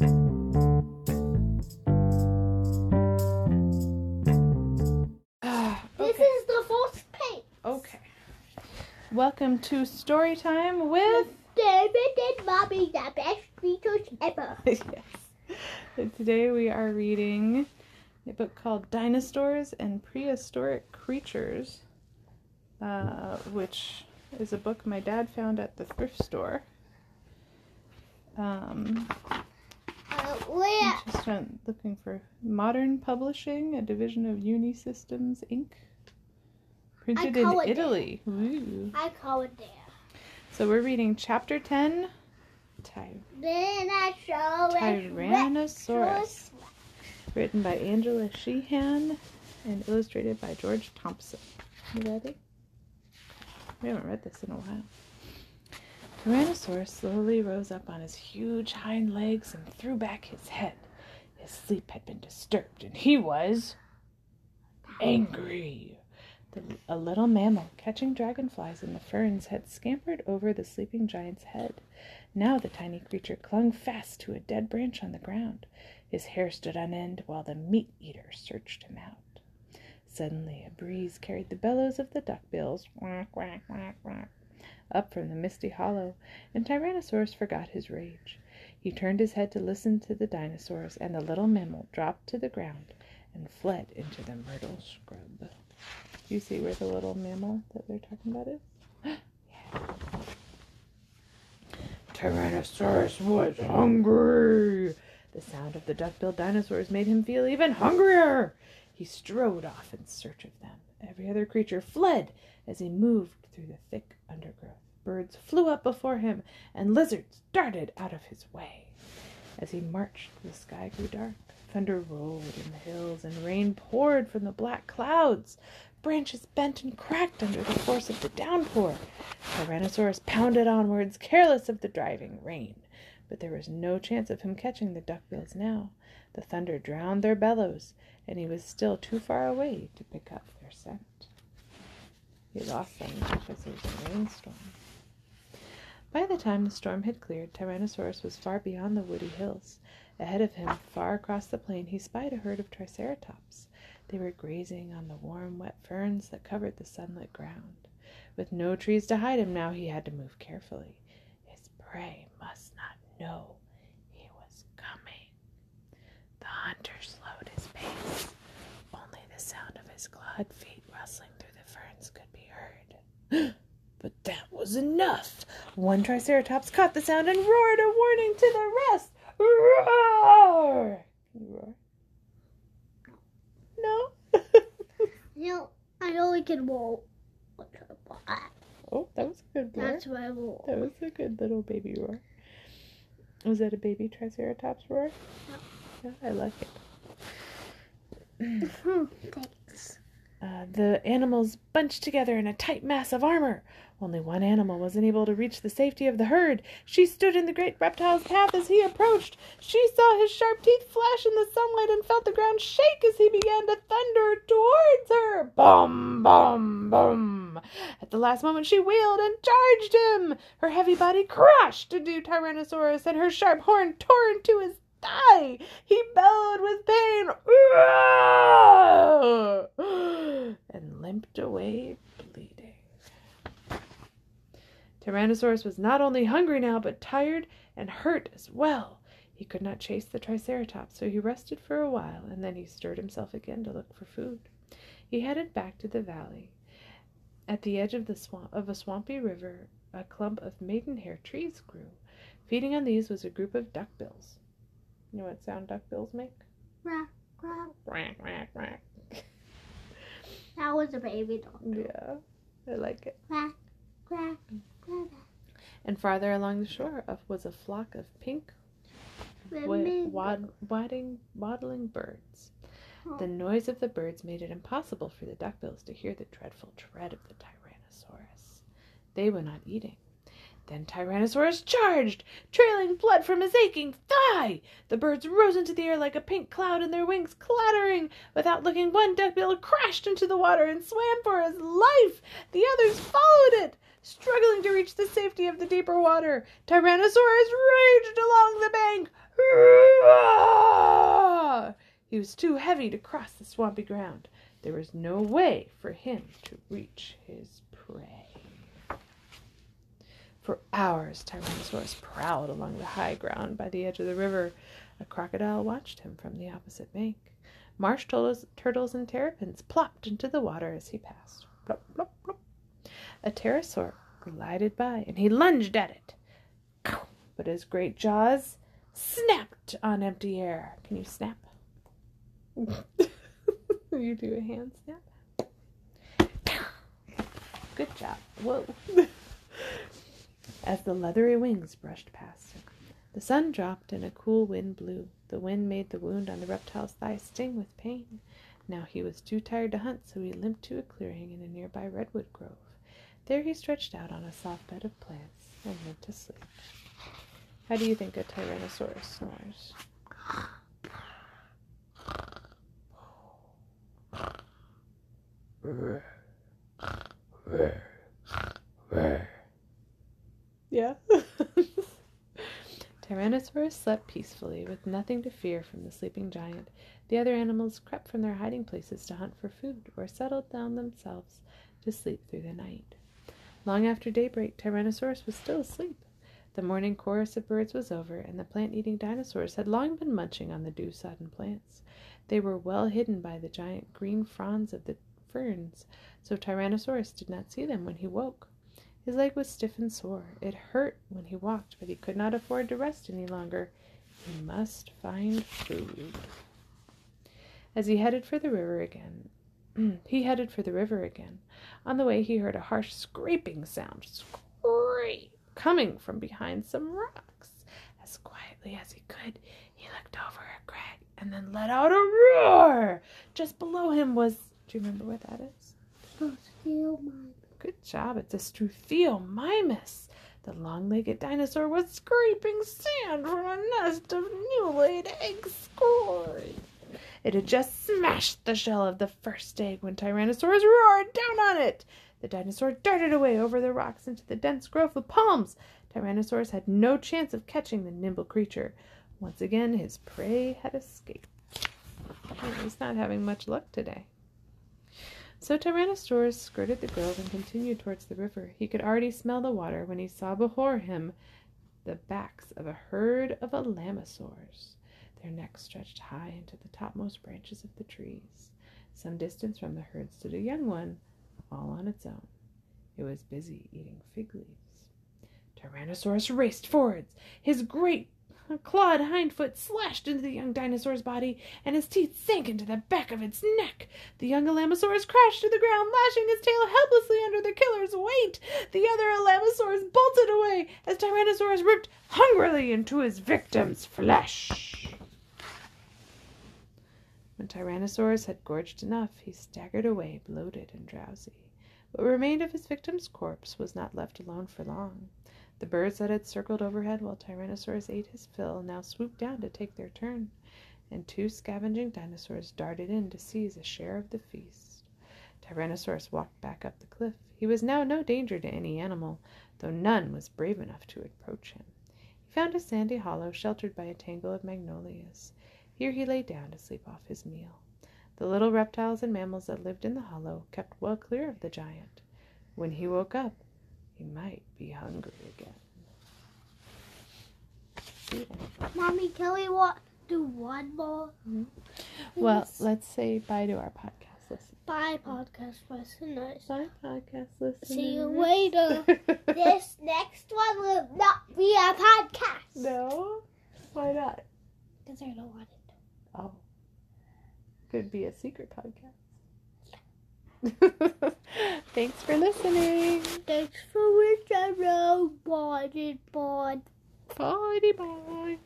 This is the first page. Okay. Welcome to story time with. David and Mommy, the best creatures ever. yes. And today we are reading a book called Dinosaurs and Prehistoric Creatures, uh, which is a book my dad found at the thrift store. Um? I just went looking for Modern Publishing, a division of Unisystems Inc. Printed in it Italy. Ooh. I call it there. So we're reading chapter 10, Ty- Then I show it. Tyrannosaurus, written by Angela Sheehan and illustrated by George Thompson. You ready? We haven't read this in a while. Tyrannosaurus slowly rose up on his huge hind legs and threw back his head. His sleep had been disturbed, and he was angry. The, a little mammal catching dragonflies in the ferns had scampered over the sleeping giant's head. Now the tiny creature clung fast to a dead branch on the ground. His hair stood on end while the meat eater searched him out. Suddenly a breeze carried the bellows of the duckbills quack, quack, quack, quack, up from the misty hollow, and Tyrannosaurus forgot his rage. He turned his head to listen to the dinosaurs, and the little mammal dropped to the ground and fled into the myrtle scrub. You see where the little mammal that they're talking about is? yeah. Tyrannosaurus was hungry. The sound of the duck-billed dinosaurs made him feel even hungrier. He strode off in search of them. Every other creature fled as he moved through the thick undergrowth. Birds flew up before him, and lizards darted out of his way. As he marched, the sky grew dark. Thunder rolled in the hills, and rain poured from the black clouds. Branches bent and cracked under the force of the downpour. Tyrannosaurus pounded onwards, careless of the driving rain. But there was no chance of him catching the duckbills now. The thunder drowned their bellows, and he was still too far away to pick up their scent. He lost them because there was a rainstorm. By the time the storm had cleared, Tyrannosaurus was far beyond the woody hills. Ahead of him, far across the plain, he spied a herd of Triceratops. They were grazing on the warm, wet ferns that covered the sunlit ground. With no trees to hide him now, he had to move carefully. His prey must not know he was coming. The hunter slowed his pace. Only the sound of his clawed feet rustling through the ferns could be heard. but that was enough. One Triceratops caught the sound and roared a warning to the rest. Roar! Can you roar? No? Know, I only can roll. oh, that was a good roar. That's my roll. That was a good little baby roar. Was that a baby Triceratops roar? Yeah, I like it. Uh, the animals bunched together in a tight mass of armor. Only one animal wasn't able to reach the safety of the herd. She stood in the great reptile's path as he approached. She saw his sharp teeth flash in the sunlight and felt the ground shake as he began to thunder towards her. Bum, bum, bum. At the last moment, she wheeled and charged him. Her heavy body crashed into Tyrannosaurus, and her sharp horn tore into his thigh. He bellowed with pain and limped away bleeding. Tyrannosaurus was not only hungry now, but tired and hurt as well. He could not chase the Triceratops, so he rested for a while, and then he stirred himself again to look for food. He headed back to the valley. At the edge of the swamp of a swampy river, a clump of maidenhair trees grew. Feeding on these was a group of duckbills. You know what sound duckbills make? Quack, quack. Quack, quack, quack. That was a baby dog. Yeah, I like it. Quack, quack, quack. And farther along the shore of was a flock of pink, wa- wad- wadding, waddling birds. Oh. The noise of the birds made it impossible for the duckbills to hear the dreadful tread of the Tyrannosaurus. They were not eating. Then Tyrannosaurus charged, trailing blood from his aching thigh. The birds rose into the air like a pink cloud, and their wings clattering. Without looking, one duckbill crashed into the water and swam for his life. The others followed it, struggling to reach the safety of the deeper water. Tyrannosaurus raged along the bank. He was too heavy to cross the swampy ground. There was no way for him to reach his. For hours, Tyrannosaurus prowled along the high ground by the edge of the river. A crocodile watched him from the opposite bank. Marsh turtles, turtles and terrapins plopped into the water as he passed. Plop, plop, plop. A pterosaur glided by, and he lunged at it. But his great jaws snapped on empty air. Can you snap? you do a hand snap? Good job. Whoa. As the leathery wings brushed past him, the sun dropped and a cool wind blew. The wind made the wound on the reptile's thigh sting with pain. Now he was too tired to hunt, so he limped to a clearing in a nearby redwood grove. There he stretched out on a soft bed of plants and went to sleep. How do you think a Tyrannosaurus snores? Tyrannosaurus slept peacefully, with nothing to fear from the sleeping giant. The other animals crept from their hiding places to hunt for food, or settled down themselves to sleep through the night. Long after daybreak, Tyrannosaurus was still asleep. The morning chorus of birds was over, and the plant eating dinosaurs had long been munching on the dew sodden plants. They were well hidden by the giant green fronds of the ferns, so Tyrannosaurus did not see them when he woke. His leg was stiff and sore. It hurt when he walked, but he could not afford to rest any longer. He must find food. As he headed for the river again, he headed for the river again. On the way, he heard a harsh scraping sound, scrape, coming from behind some rocks. As quietly as he could, he looked over at Greg and then let out a roar. Just below him was. Do you remember what that is? Oh, Good job. It's a Struthiomimus. The long-legged dinosaur was scraping sand from a nest of new-laid eggs. Scored. It had just smashed the shell of the first egg when Tyrannosaurus roared down on it. The dinosaur darted away over the rocks into the dense growth of palms. Tyrannosaurus had no chance of catching the nimble creature. Once again, his prey had escaped. He's not having much luck today. So Tyrannosaurus skirted the grove and continued towards the river. He could already smell the water when he saw before him the backs of a herd of alamosaurs. Their necks stretched high into the topmost branches of the trees. Some distance from the herd stood a young one, all on its own. It was busy eating fig leaves. Tyrannosaurus raced forwards. His great clawed hind foot slashed into the young dinosaur's body, and his teeth sank into the back of its neck. The young Alamosaurus crashed to the ground, lashing his tail helplessly under the killer's weight. The other Alamosaurus bolted away as Tyrannosaurus ripped hungrily into his victim's flesh. When Tyrannosaurus had gorged enough, he staggered away, bloated and drowsy. What remained of his victim's corpse was not left alone for long. The birds that had circled overhead while Tyrannosaurus ate his fill now swooped down to take their turn, and two scavenging dinosaurs darted in to seize a share of the feast. Tyrannosaurus walked back up the cliff. He was now no danger to any animal, though none was brave enough to approach him. He found a sandy hollow sheltered by a tangle of magnolias. Here he lay down to sleep off his meal. The little reptiles and mammals that lived in the hollow kept well clear of the giant. When he woke up, he might be hungry again. Mommy, can we wa- do one more? Mm-hmm. Well, let's say bye to our podcast listeners. Bye, podcast listeners. Bye, podcast listeners. See you later. this next one will not be a podcast. no? Why not? Because I don't want it. Oh. Could be a secret podcast. Thanks for listening. Thanks for Bye, bye, bot. Body.